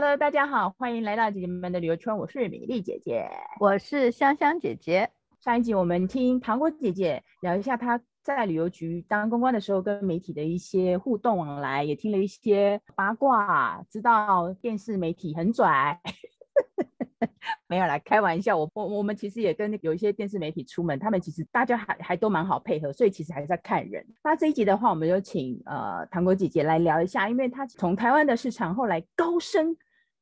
Hello，大家好，欢迎来到姐姐们的旅游圈。我是米粒姐姐，我是香香姐姐。上一集我们听糖果姐姐聊一下她在旅游局当公关的时候跟媒体的一些互动往来，也听了一些八卦，知道电视媒体很拽。没有啦，开玩笑。我我我们其实也跟有一些电视媒体出门，他们其实大家还还都蛮好配合，所以其实还是在看人。那这一集的话，我们就请呃糖果姐姐来聊一下，因为她从台湾的市场后来高升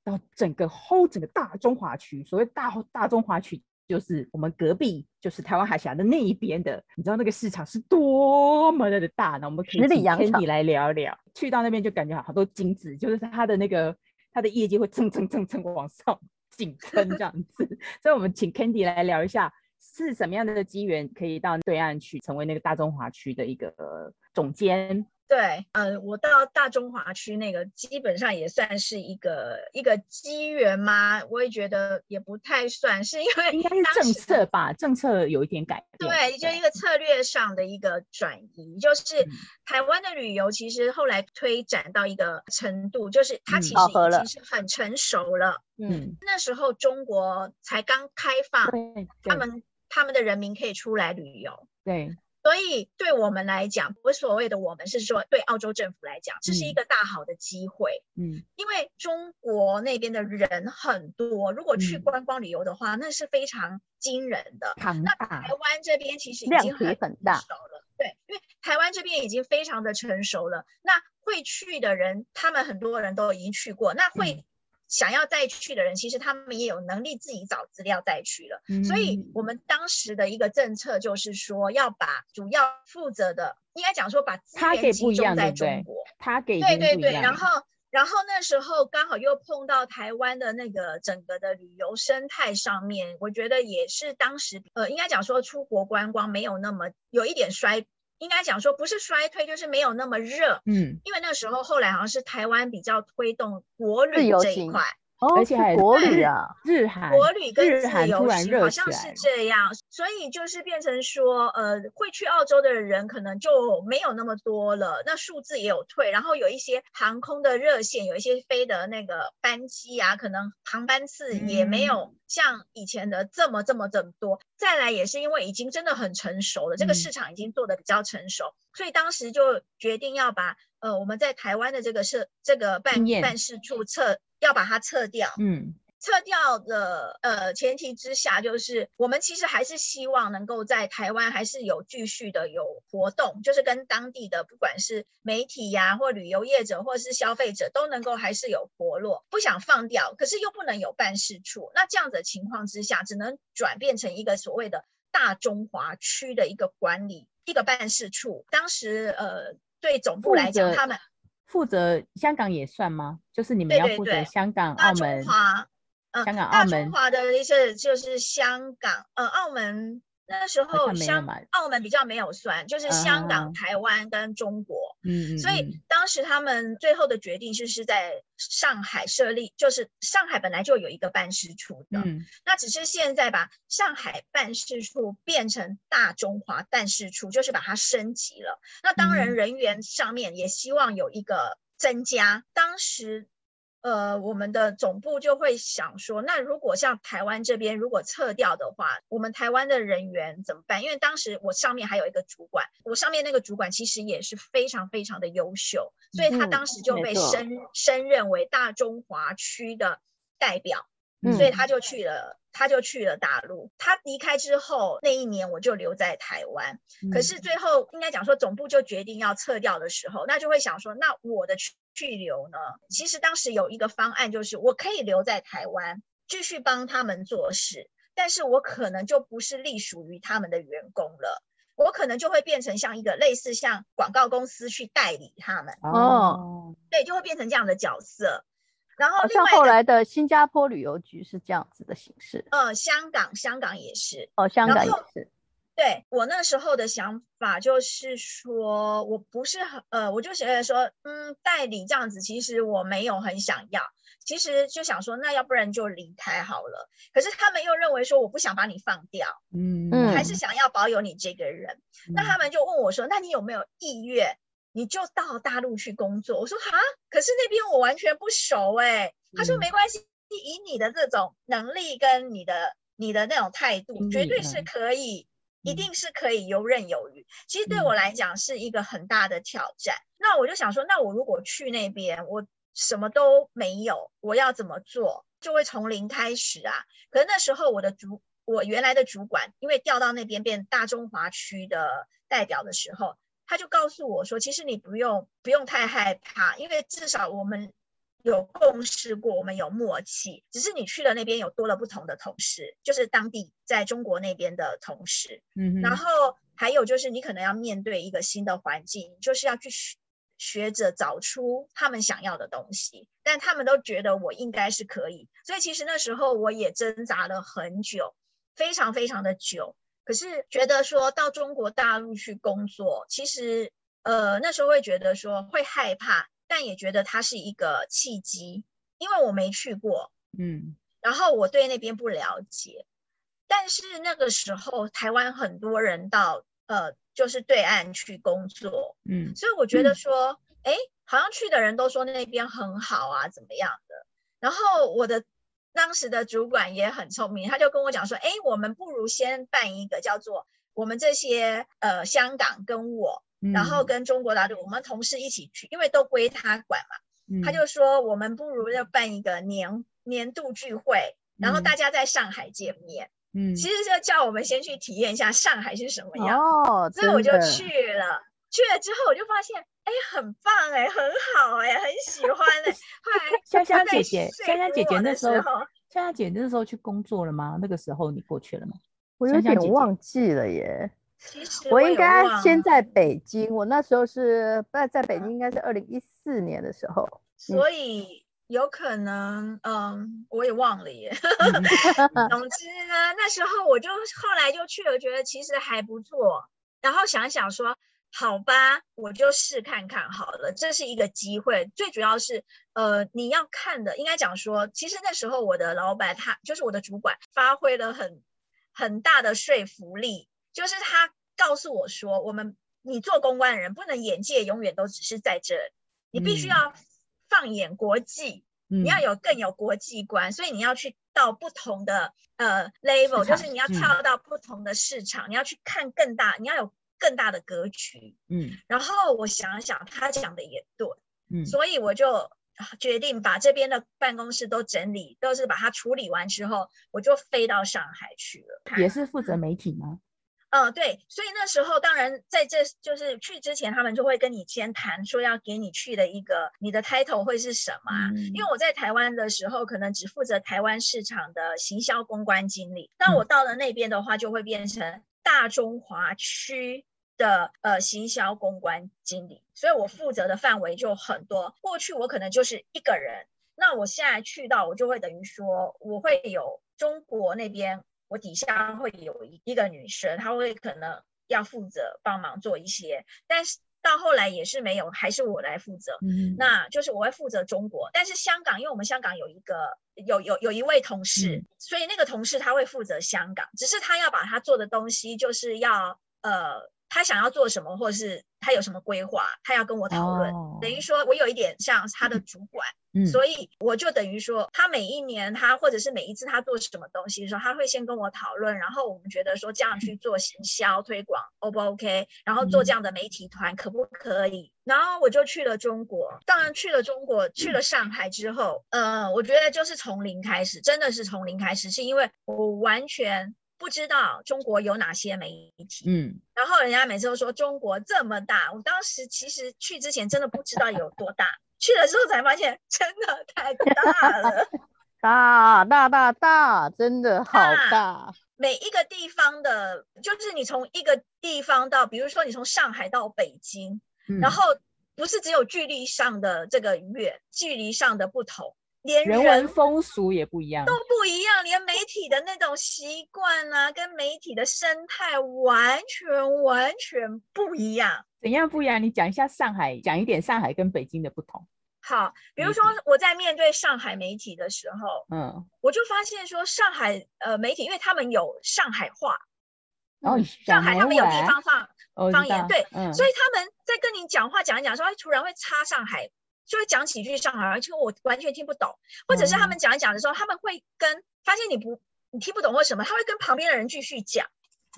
到整个 hold 整个大中华区。所谓大大中华区，就是我们隔壁就是台湾海峡的那一边的。你知道那个市场是多么的大呢？我们可以请 Candy 来聊一聊。去到那边就感觉好多金子，就是他的那个他的业绩会蹭蹭蹭蹭往上。紧撑这样子，所以我们请 Candy 来聊一下，是什么样的机缘可以到对岸去成为那个大中华区的一个总监。对，呃，我到大中华区那个基本上也算是一个一个机缘吗？我也觉得也不太算是，因为应该是政策吧，政策有一点改变。对，就一个策略上的一个转移，就是台湾的旅游其实后来推展到一个程度，就是它其实已经是很成熟了。嗯，那时候中国才刚开放，他们他们的人民可以出来旅游。对。所以对我们来讲，我所谓的我们，是说对澳洲政府来讲，这是一个大好的机会。嗯，因为中国那边的人很多，如果去观光旅游的话，嗯、那是非常惊人的。庞大。那台湾这边其实已经很成熟了，大对，因为台湾这边已经非常的成熟了。那会去的人，他们很多人都已经去过，那会。嗯想要再去的人，其实他们也有能力自己找资料再去了。嗯、所以，我们当时的一个政策就是说，要把主要负责的，应该讲说把资源集中在中国。他给对对对，然后然后那时候刚好又碰到台湾的那个整个的旅游生态上面，我觉得也是当时呃，应该讲说出国观光没有那么有一点衰。应该讲说不是衰退，就是没有那么热。嗯，因为那时候后来好像是台湾比较推动国旅这一块。哦，而且还有国旅啊，日韩国旅跟自由行好像是这样，所以就是变成说，呃，会去澳洲的人可能就没有那么多了，那数字也有退，然后有一些航空的热线，有一些飞的那个班机啊，可能航班次也没有像以前的这么这么这么多。再来也是因为已经真的很成熟了，这个市场已经做的比较成熟，所以当时就决定要把呃我们在台湾的这个设这个办办事处撤。要把它撤掉，嗯，撤掉的呃前提之下，就是我们其实还是希望能够在台湾还是有继续的有活动，就是跟当地的不管是媒体呀、啊，或旅游业者，或是消费者都能够还是有活络，不想放掉，可是又不能有办事处，那这样子的情况之下，只能转变成一个所谓的大中华区的一个管理一个办事处。当时呃对总部来讲，他们。负责香港也算吗？就是你们要负责香港、澳门、嗯、香港、澳门。大中华的意思就是香港，呃，澳门。那时候香澳门比较没有算，就是香港、uh. 台湾跟中国。嗯，所以当时他们最后的决定就是在上海设立，就是上海本来就有一个办事处的，嗯，那只是现在把上海办事处变成大中华办事处，就是把它升级了。那当然人员上面也希望有一个增加。当时。呃，我们的总部就会想说，那如果像台湾这边如果撤掉的话，我们台湾的人员怎么办？因为当时我上面还有一个主管，我上面那个主管其实也是非常非常的优秀，所以他当时就被升升任为大中华区的代表。所以他就去了，他就去了大陆。他离开之后那一年，我就留在台湾。可是最后应该讲说，总部就决定要撤掉的时候，那就会想说，那我的去去留呢？其实当时有一个方案，就是我可以留在台湾，继续帮他们做事，但是我可能就不是隶属于他们的员工了，我可能就会变成像一个类似像广告公司去代理他们。哦，对，就会变成这样的角色。然后，像后来的新加坡旅游局是这样子的形式。呃，香港，香港也是。哦，香港也是。对，我那时候的想法就是说，我不是很呃，我就觉得说，嗯，代理这样子，其实我没有很想要。其实就想说，那要不然就离开好了。可是他们又认为说，我不想把你放掉，嗯，我还是想要保有你这个人。嗯。那他们就问我说，那你有没有意愿？你就到大陆去工作。我说哈，可是那边我完全不熟哎、欸。他说没关系，以你的这种能力跟你的你的那种态度，绝对是可以，一定是可以游刃有余。其实对我来讲是一个很大的挑战。那我就想说，那我如果去那边，我什么都没有，我要怎么做？就会从零开始啊。可是那时候我的主，我原来的主管，因为调到那边变大中华区的代表的时候，他就告诉我说，其实你不用不用太害怕，因为至少我们有共事过，我们有默契。只是你去了那边，有多了不同的同事，就是当地在中国那边的同事。嗯，然后还有就是你可能要面对一个新的环境，就是要去。学着找出他们想要的东西，但他们都觉得我应该是可以，所以其实那时候我也挣扎了很久，非常非常的久。可是觉得说到中国大陆去工作，其实呃那时候会觉得说会害怕，但也觉得它是一个契机，因为我没去过，嗯，然后我对那边不了解，但是那个时候台湾很多人到呃。就是对岸去工作，嗯，所以我觉得说，哎、嗯，好像去的人都说那边很好啊，怎么样的？然后我的当时的主管也很聪明，他就跟我讲说，哎，我们不如先办一个叫做我们这些呃香港跟我，然后跟中国大陆，我们同事一起去，因为都归他管嘛，嗯、他就说我们不如要办一个年年度聚会，然后大家在上海见面。嗯，其实就叫我们先去体验一下上海是什么样哦，所以我就去了。去了之后我就发现，哎，很棒哎，很好哎，很喜欢哎。后来香香姐姐，香香姐姐那时候，香香姐姐那时候去工作了吗？那个时候你过去了吗？我有点忘记了耶。其实我应该先在北京，我那时候是在在北京，应该是二零一四年的时候，所以。有可能，嗯，我也忘了耶。总之呢，那时候我就后来就去了，觉得其实还不错。然后想想说，好吧，我就试看看好了，这是一个机会。最主要是，呃，你要看的，应该讲说，其实那时候我的老板他就是我的主管，发挥了很很大的说服力，就是他告诉我说，我们你做公关的人不能眼界永远都只是在这里，你必须要。放眼国际，你要有更有国际观，嗯、所以你要去到不同的呃 level，就是你要跳到不同的市场，嗯、你要去看更大，你要有更大的格局。嗯，然后我想想，他讲的也对，嗯，所以我就决定把这边的办公室都整理，都是把它处理完之后，我就飞到上海去了。也是负责媒体吗？嗯，对，所以那时候当然在这就是去之前，他们就会跟你先谈说要给你去的一个你的 title 会是什么？嗯、因为我在台湾的时候，可能只负责台湾市场的行销公关经理，但我到了那边的话，就会变成大中华区的呃行销公关经理，所以我负责的范围就很多。过去我可能就是一个人，那我现在去到，我就会等于说我会有中国那边。我底下会有一一个女生，她会可能要负责帮忙做一些，但是到后来也是没有，还是我来负责。嗯，那就是我会负责中国，但是香港，因为我们香港有一个有有有一位同事，嗯，所以那个同事他会负责香港，只是他要把他做的东西，就是要呃。他想要做什么，或者是他有什么规划，他要跟我讨论。Oh. 等于说，我有一点像他的主管，嗯，所以我就等于说，他每一年他或者是每一次他做什么东西的时候，他会先跟我讨论，然后我们觉得说这样去做行销推广，O 不 OK？然后做这样的媒体团可不可以？然后我就去了中国，当然去了中国，去了上海之后，嗯、呃，我觉得就是从零开始，真的是从零开始，是因为我完全。不知道中国有哪些媒体，嗯，然后人家每次都说中国这么大，我当时其实去之前真的不知道有多大，去了之后才发现真的太大了，大大大大，真的好大。每一个地方的，就是你从一个地方到，比如说你从上海到北京，嗯，然后不是只有距离上的这个远，距离上的不同。连人，人文风俗也不一样，都不一样，连媒体的那种习惯啊，跟媒体的生态完全完全不一样。怎样不一样？你讲一下上海，讲一点上海跟北京的不同。好，比如说我在面对上海媒体的时候，嗯，我就发现说上海呃媒体，因为他们有上海话，哦，上海他们有地方放方言，对，所以他们在跟你讲话讲一讲，说他突然会插上海，就会讲几句上海而且我完全听不懂，或者是他们讲一讲的时候，他们会跟发现你不你听不懂或什么，他会跟旁边的人继续讲。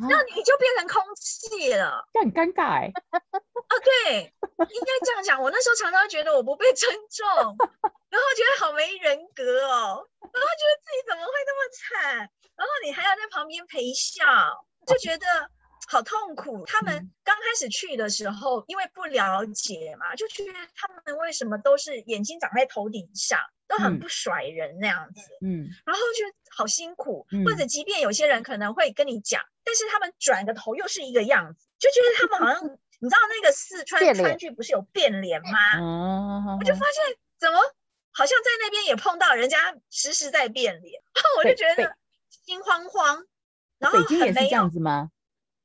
那你就变成空气了，这很尴尬哎。啊，对，应该这样讲。我那时候常常觉得我不被尊重，然后觉得好没人格哦，然后觉得自己怎么会那么惨，然后你还要在旁边陪笑，就觉得好痛苦。他们刚开始去的时候，因为不了解嘛，就觉得他们为什么都是眼睛长在头顶上。都很不甩人那样子，嗯，然后就好辛苦，嗯，或者即便有些人可能会跟你讲，但是他们转个头又是一个样子，就觉得他们好像，你知道那个四川川剧不是有变脸吗？哦，我就发现怎么好像在那边也碰到人家时时在变脸，然后我就觉得心慌慌。然后很没有这样子吗？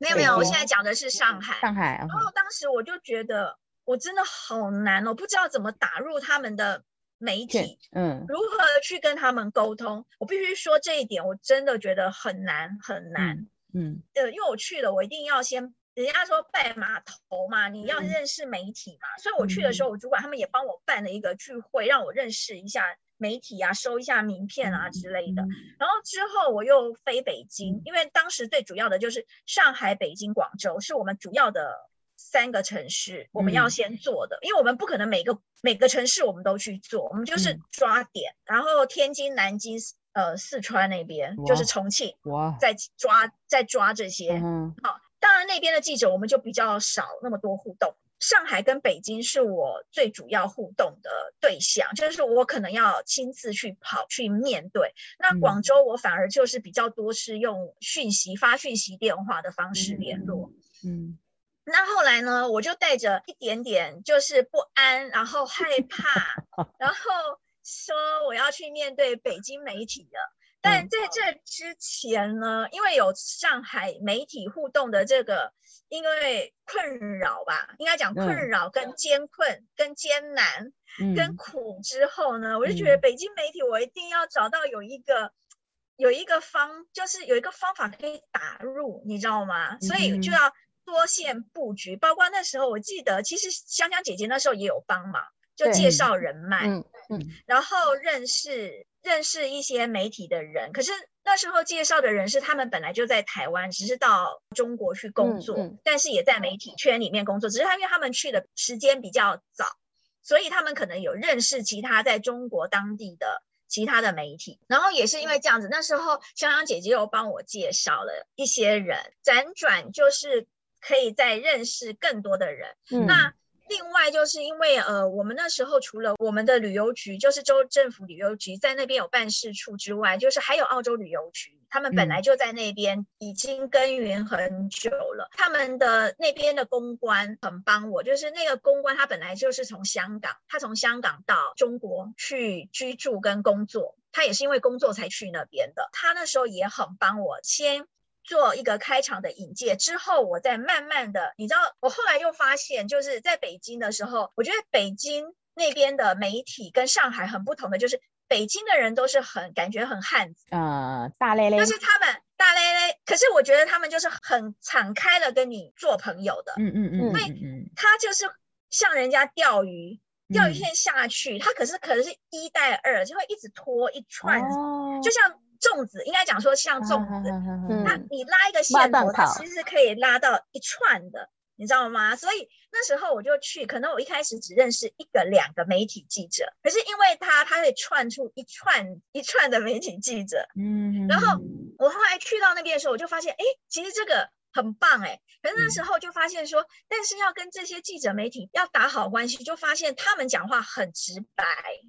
没有没有，我现在讲的是上海，上海。然后当时我就觉得我真的好难哦，不知道怎么打入他们的。媒体，嗯，如何去跟他们沟通？我必须说这一点，我真的觉得很难很难，嗯，呃，因为我去了，我一定要先，人家说拜码头嘛，你要认识媒体嘛，所以我去的时候，我主管他们也帮我办了一个聚会，让我认识一下媒体啊，收一下名片啊之类的。然后之后我又飞北京，因为当时最主要的就是上海、北京、广州是我们主要的。三个城市我们要先做的，嗯、因为我们不可能每个每个城市我们都去做，我们就是抓点，嗯、然后天津、南京、呃四川那边就是重庆，哇，再抓再抓这些。嗯，好，当然那边的记者我们就比较少那么多互动。上海跟北京是我最主要互动的对象，就是我可能要亲自去跑去面对。那广州我反而就是比较多是用讯息发讯息电话的方式联络。嗯。嗯那后来呢，我就带着一点点就是不安，然后害怕，然后说我要去面对北京媒体的。但在这之前呢，因为有上海媒体互动的这个，因为困扰吧，应该讲困扰跟艰困、跟艰难、跟苦之后呢，我就觉得北京媒体我一定要找到有一个有一个方，就是有一个方法可以打入，你知道吗？所以就要。多线布局，包括那时候，我记得其实香香姐姐那时候也有帮忙，就介绍人脉，嗯嗯，然后认识认识一些媒体的人。可是那时候介绍的人是他们本来就在台湾，只是到中国去工作，嗯嗯、但是也在媒体圈里面工作。只是他因为他们去的时间比较早，所以他们可能有认识其他在中国当地的其他的媒体。然后也是因为这样子，那时候香香姐姐又帮我介绍了一些人，辗转就是。可以再认识更多的人。嗯、那另外就是因为呃，我们那时候除了我们的旅游局，就是州政府旅游局在那边有办事处之外，就是还有澳洲旅游局，他们本来就在那边已经耕耘很久了。嗯、他们的那边的公关很帮我，就是那个公关他本来就是从香港，他从香港到中国去居住跟工作，他也是因为工作才去那边的。他那时候也很帮我先。做一个开场的引介之后，我再慢慢的，你知道，我后来又发现，就是在北京的时候，我觉得北京那边的媒体跟上海很不同的，就是北京的人都是很感觉很汉子，啊、呃，大咧咧，就是他们大咧咧，可是我觉得他们就是很敞开的跟你做朋友的，嗯嗯嗯，因为他就是像人家钓鱼，钓鱼线下去，他可是可能是一带二，就会一直拖一串，哦、就像。粽子应该讲说像粽子，那你拉一个线头，它其实是可以拉到一串的，你知道吗？所以那时候我就去，可能我一开始只认识一个两个媒体记者，可是因为他他会串出一串一串的媒体记者，嗯，然后我后来去到那边的时候，我就发现，哎，其实这个。很棒哎，可是那时候就发现说，嗯、但是要跟这些记者媒体要打好关系，就发现他们讲话很直白，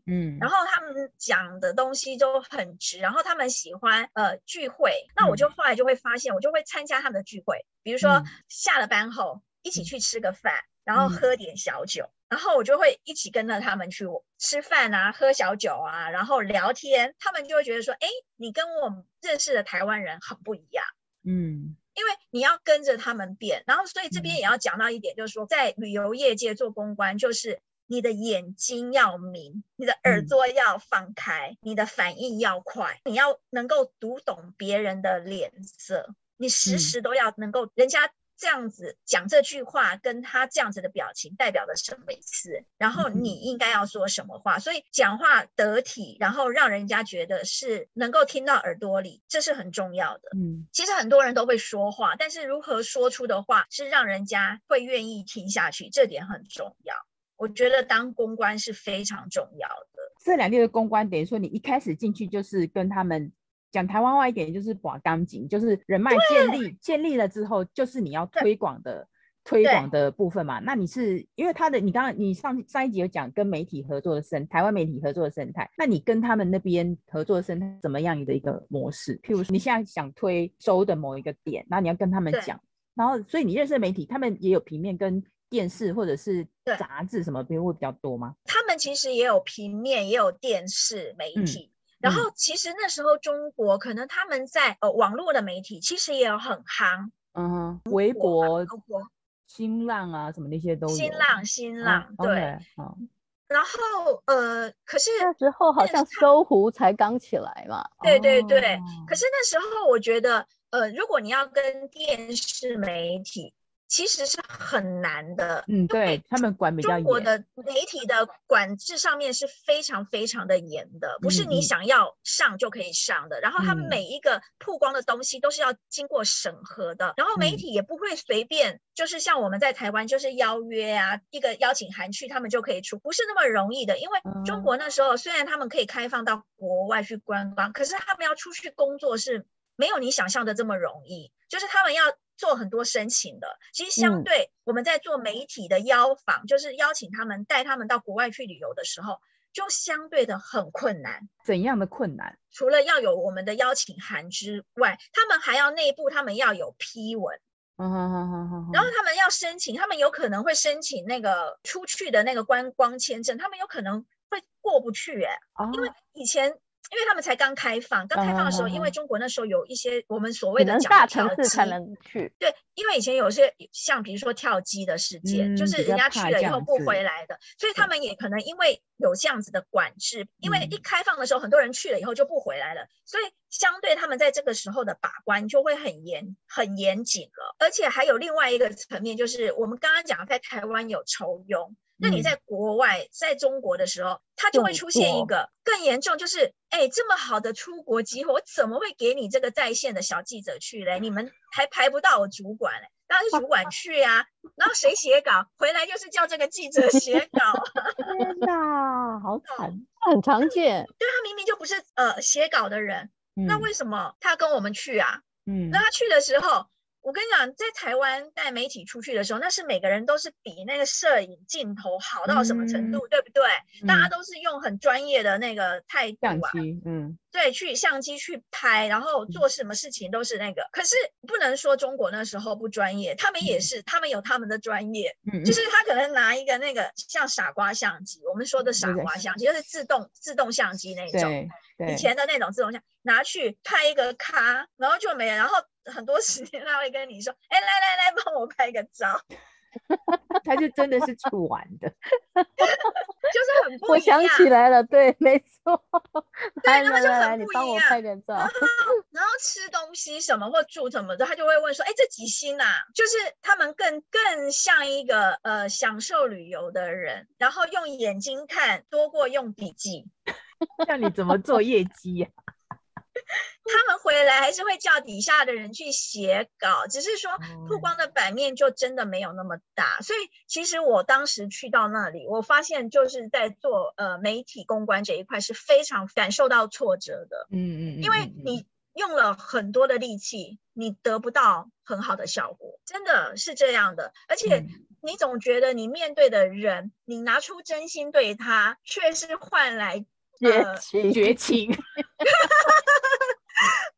嗯，然后他们讲的东西都很直，然后他们喜欢呃聚会，那我就后来就会发现，我就会参加他们的聚会，比如说下了班后一起去吃个饭，嗯、然后喝点小酒，嗯、然后我就会一起跟着他们去吃饭啊，喝小酒啊，然后聊天，他们就会觉得说，哎，你跟我认识的台湾人很不一样，嗯。因为你要跟着他们变，然后所以这边也要讲到一点，就是说在旅游业界做公关，就是你的眼睛要明，你的耳朵要放开，你的反应要快，你要能够读懂别人的脸色。你时时都要能够人家。这样子讲这句话，跟他这样子的表情代表了什么意思？然后你应该要说什么话？所以讲话得体，然后让人家觉得是能够听到耳朵里，这是很重要的。嗯，其实很多人都会说话，但是如何说出的话是让人家会愿意听下去，这点很重要。我觉得当公关是非常重要的。这两天的公关等于说，你一开始进去就是跟他们。讲台湾话一点就是把钢筋，就是人脉建立建立了之后，就是你要推广的推广的部分嘛。那你是因为他的，你刚刚你上上一集有讲跟媒体合作的生，台湾媒体合作的生态，那你跟他们那边合作的生态怎么样的一个模式？譬如说你现在想推州的某一个点，然后你要跟他们讲，然后所以你认识的媒体，他们也有平面跟电视或者是杂志什么，比如会比较多吗？他们其实也有平面，也有电视媒体。嗯然后其实那时候中国可能他们在呃网络的媒体其实也有很夯，嗯哼，微博、新浪啊什么那些都有。新浪，新浪，对。然后呃，可是那时候好像搜狐才刚起来嘛。对对对。可是那时候我觉得呃，如果你要跟电视媒体。其实是很难的，嗯，对他们管比较严。中国的媒体的管制上面是非常非常的严的，不是你想要上就可以上的。嗯、然后他们每一个曝光的东西都是要经过审核的，嗯、然后媒体也不会随便，就是像我们在台湾就是邀约啊，一个邀请函去他们就可以出，不是那么容易的。因为中国那时候虽然他们可以开放到国外去观光，可是他们要出去工作是没有你想象的这么容易，就是他们要。做很多申请的，其实相对我们在做媒体的邀访，嗯、就是邀请他们带他们到国外去旅游的时候，就相对的很困难。怎样的困难？除了要有我们的邀请函之外，他们还要内部他们要有批文。嗯哼哼哼哼。然后他们要申请，他们有可能会申请那个出去的那个观光签证，他们有可能会过不去哎，哦、因为以前。因为他们才刚开放，刚开放的时候，因为中国那时候有一些我们所谓的大城市才能去。对，因为以前有些像比如说跳机的事件，就是人家去了以后不回来的，所以他们也可能因为有这样子的管制，因为一开放的时候很多人去了以后就不回来了，所以相对他们在这个时候的把关就会很严很严谨了。而且还有另外一个层面，就是我们刚刚讲在台湾有酬庸。那你在国外，在中国的时候，它就会出现一个更严重，就是哎，这么好的出国机会，我怎么会给你这个在线的小记者去嘞？你们还排不到我主管嘞，当然是主管去呀。然后谁写稿回来就是叫这个记者写稿。天 哪，好惨，很常见。对，他明明就不是呃写稿的人，那为什么他跟我们去啊？嗯，那他去的时候。我跟你讲，在台湾带媒体出去的时候，那是每个人都是比那个摄影镜头好到什么程度，嗯、对不对？嗯、大家都是用很专业的那个态度啊，嗯，对，去相机去拍，然后做什么事情都是那个。嗯、可是不能说中国那时候不专业，他们也是，嗯、他们有他们的专业，嗯、就是他可能拿一个那个像傻瓜相机，我们说的傻瓜相机，就是自动自动相机那种，以前的那种自动相机，拿去拍一个咖，然后就没了，然后。很多时间他会跟你说：“哎，来来来，帮我拍个照。”他就真的是去玩的，就是很 不一样。我想起来了，对，没错。对，那么就很不一样。帮我拍点照。然后，然后吃东西什么或住什么的，他就会问说：“哎，这几星啊？”就是他们更更像一个呃享受旅游的人，然后用眼睛看多过用笔记。像你怎么做业绩呀？他们回来还是会叫底下的人去写稿，只是说曝光的版面就真的没有那么大。所以其实我当时去到那里，我发现就是在做呃媒体公关这一块是非常感受到挫折的。嗯嗯，因为你用了很多的力气，你得不到很好的效果，真的是这样的。而且你总觉得你面对的人，你拿出真心对他，却是换来。绝情，绝情，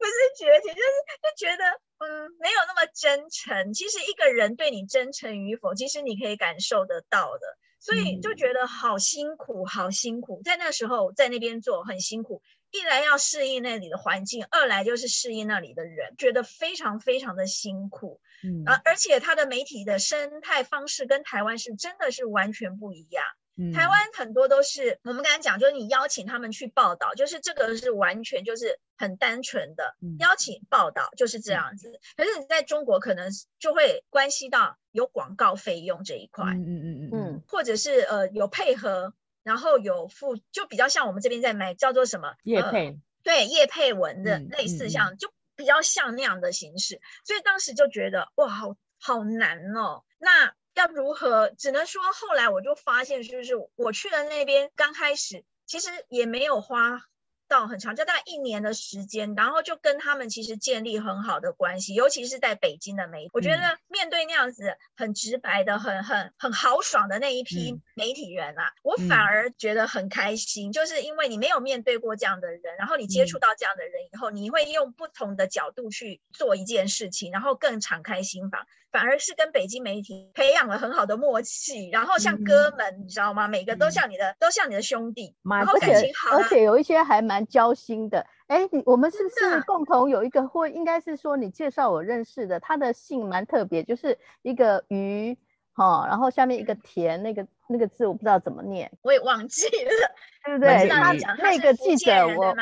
不是绝情，就是就觉得嗯，没有那么真诚。其实一个人对你真诚与否，其实你可以感受得到的。所以就觉得好辛苦，好辛苦。在那时候在那边做很辛苦，一来要适应那里的环境，二来就是适应那里的人，觉得非常非常的辛苦。嗯，啊，而且他的媒体的生态方式跟台湾是真的是完全不一样。嗯、台湾很多都是我们刚才讲，就是你邀请他们去报道，就是这个是完全就是很单纯的、嗯、邀请报道，就是这样子。嗯、可是你在中国可能就会关系到有广告费用这一块，嗯。嗯嗯嗯，或者是呃有配合，然后有付，就比较像我们这边在卖叫做什么叶配，呃、对叶配文的类似像、就比较像那样的形式，所以当时就觉得哇，好好难哦，那。要如何？只能说后来我就发现，就是我去了那边，刚开始其实也没有花到很长，就大概一年的时间，然后就跟他们其实建立很好的关系，尤其是在北京的媒体，我觉得面对那样子很直白的、很很很豪爽的那一批媒体人啊，我反而觉得很开心，就是因为你没有面对过这样的人，然后你接触到这样的人以后，你会用不同的角度去做一件事情，然后更敞开心房，反而是跟北京媒体培养了很好的默契，然后像哥们，你知道吗？每个都像你的，都像你的兄弟，然后感情好，而且有一些还蛮。交心的，哎，你我们是不是共同有一个，或应该是说你介绍我认识的，他的姓蛮特别，就是一个鱼，哈、哦，然后下面一个田，那个那个字我不知道怎么念，我也忘记了，对不对？他那个记者我。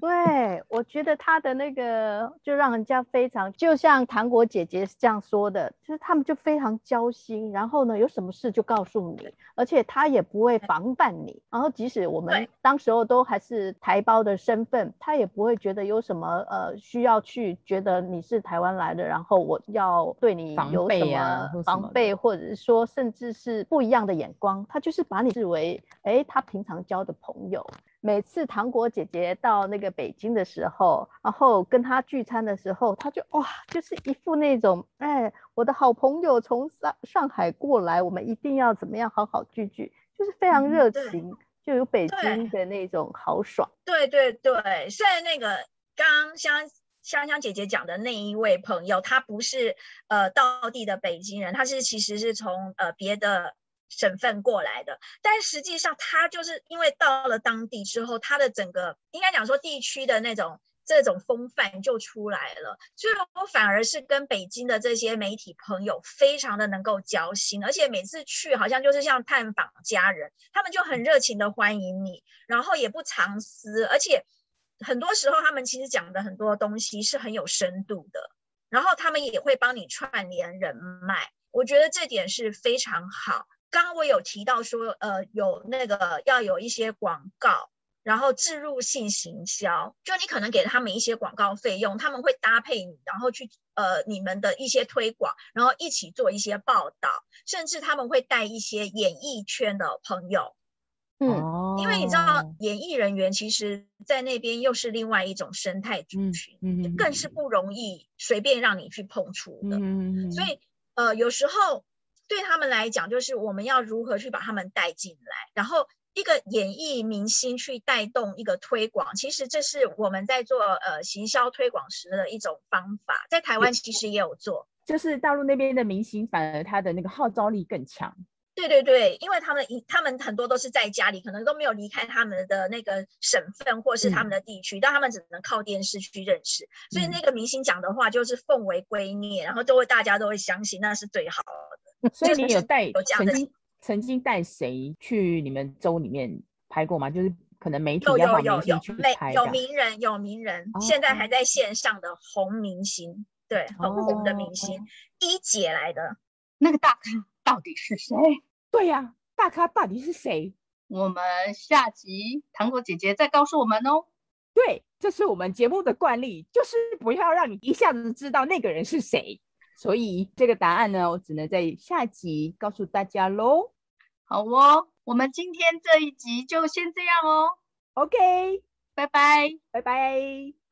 对，我觉得他的那个就让人家非常，就像糖果姐姐是这样说的，就是他们就非常交心，然后呢，有什么事就告诉你，而且他也不会防范你，然后即使我们。当时候都还是台胞的身份，他也不会觉得有什么呃需要去觉得你是台湾来的，然后我要对你有什么防备，或者是说甚至是不一样的眼光，他就是把你视为哎他平常交的朋友。每次糖果姐姐到那个北京的时候，然后跟她聚餐的时候，她就哇，就是一副那种，哎，我的好朋友从上上海过来，我们一定要怎么样好好聚聚，就是非常热情，嗯、就有北京的那种豪爽。对对对，虽然那个刚刚香香香姐姐讲的那一位朋友，她不是呃道地的北京人，她是其实是从呃别的。省份过来的，但实际上他就是因为到了当地之后，他的整个应该讲说地区的那种这种风范就出来了，所以我反而是跟北京的这些媒体朋友非常的能够交心，而且每次去好像就是像探访家人，他们就很热情的欢迎你，然后也不藏私，而且很多时候他们其实讲的很多东西是很有深度的，然后他们也会帮你串联人脉，我觉得这点是非常好。刚刚我有提到说，呃，有那个要有一些广告，然后置入性行销，就你可能给他们一些广告费用，他们会搭配你，然后去呃你们的一些推广，然后一起做一些报道，甚至他们会带一些演艺圈的朋友，嗯，因为你知道演艺人员其实在那边又是另外一种生态族群，嗯，更是不容易随便让你去碰触的，嗯，所以呃有时候。对他们来讲，就是我们要如何去把他们带进来，然后一个演艺明星去带动一个推广，其实这是我们在做呃行销推广时的一种方法，在台湾其实也有做，就是大陆那边的明星反而他的那个号召力更强。对对对，因为他们一他们很多都是在家里，可能都没有离开他们的那个省份或是他们的地区，嗯、但他们只能靠电视去认识，所以那个明星讲的话就是奉为圭臬，然后都会大家都会相信，那是最好的。所以你有带曾经曾经带谁去你们州里面拍过吗？就是可能媒体要把明星去拍有有有，有名人有名人，哦、现在还在线上的红明星，对，很红的明星，哦、一姐来的那个大咖。到底是谁？对呀、啊，大咖到底是谁？我们下集糖果姐姐再告诉我们哦。对，这是我们节目的惯例，就是不要让你一下子知道那个人是谁。所以这个答案呢，我只能在下集告诉大家喽。好哦，我们今天这一集就先这样哦。OK，拜拜，拜拜。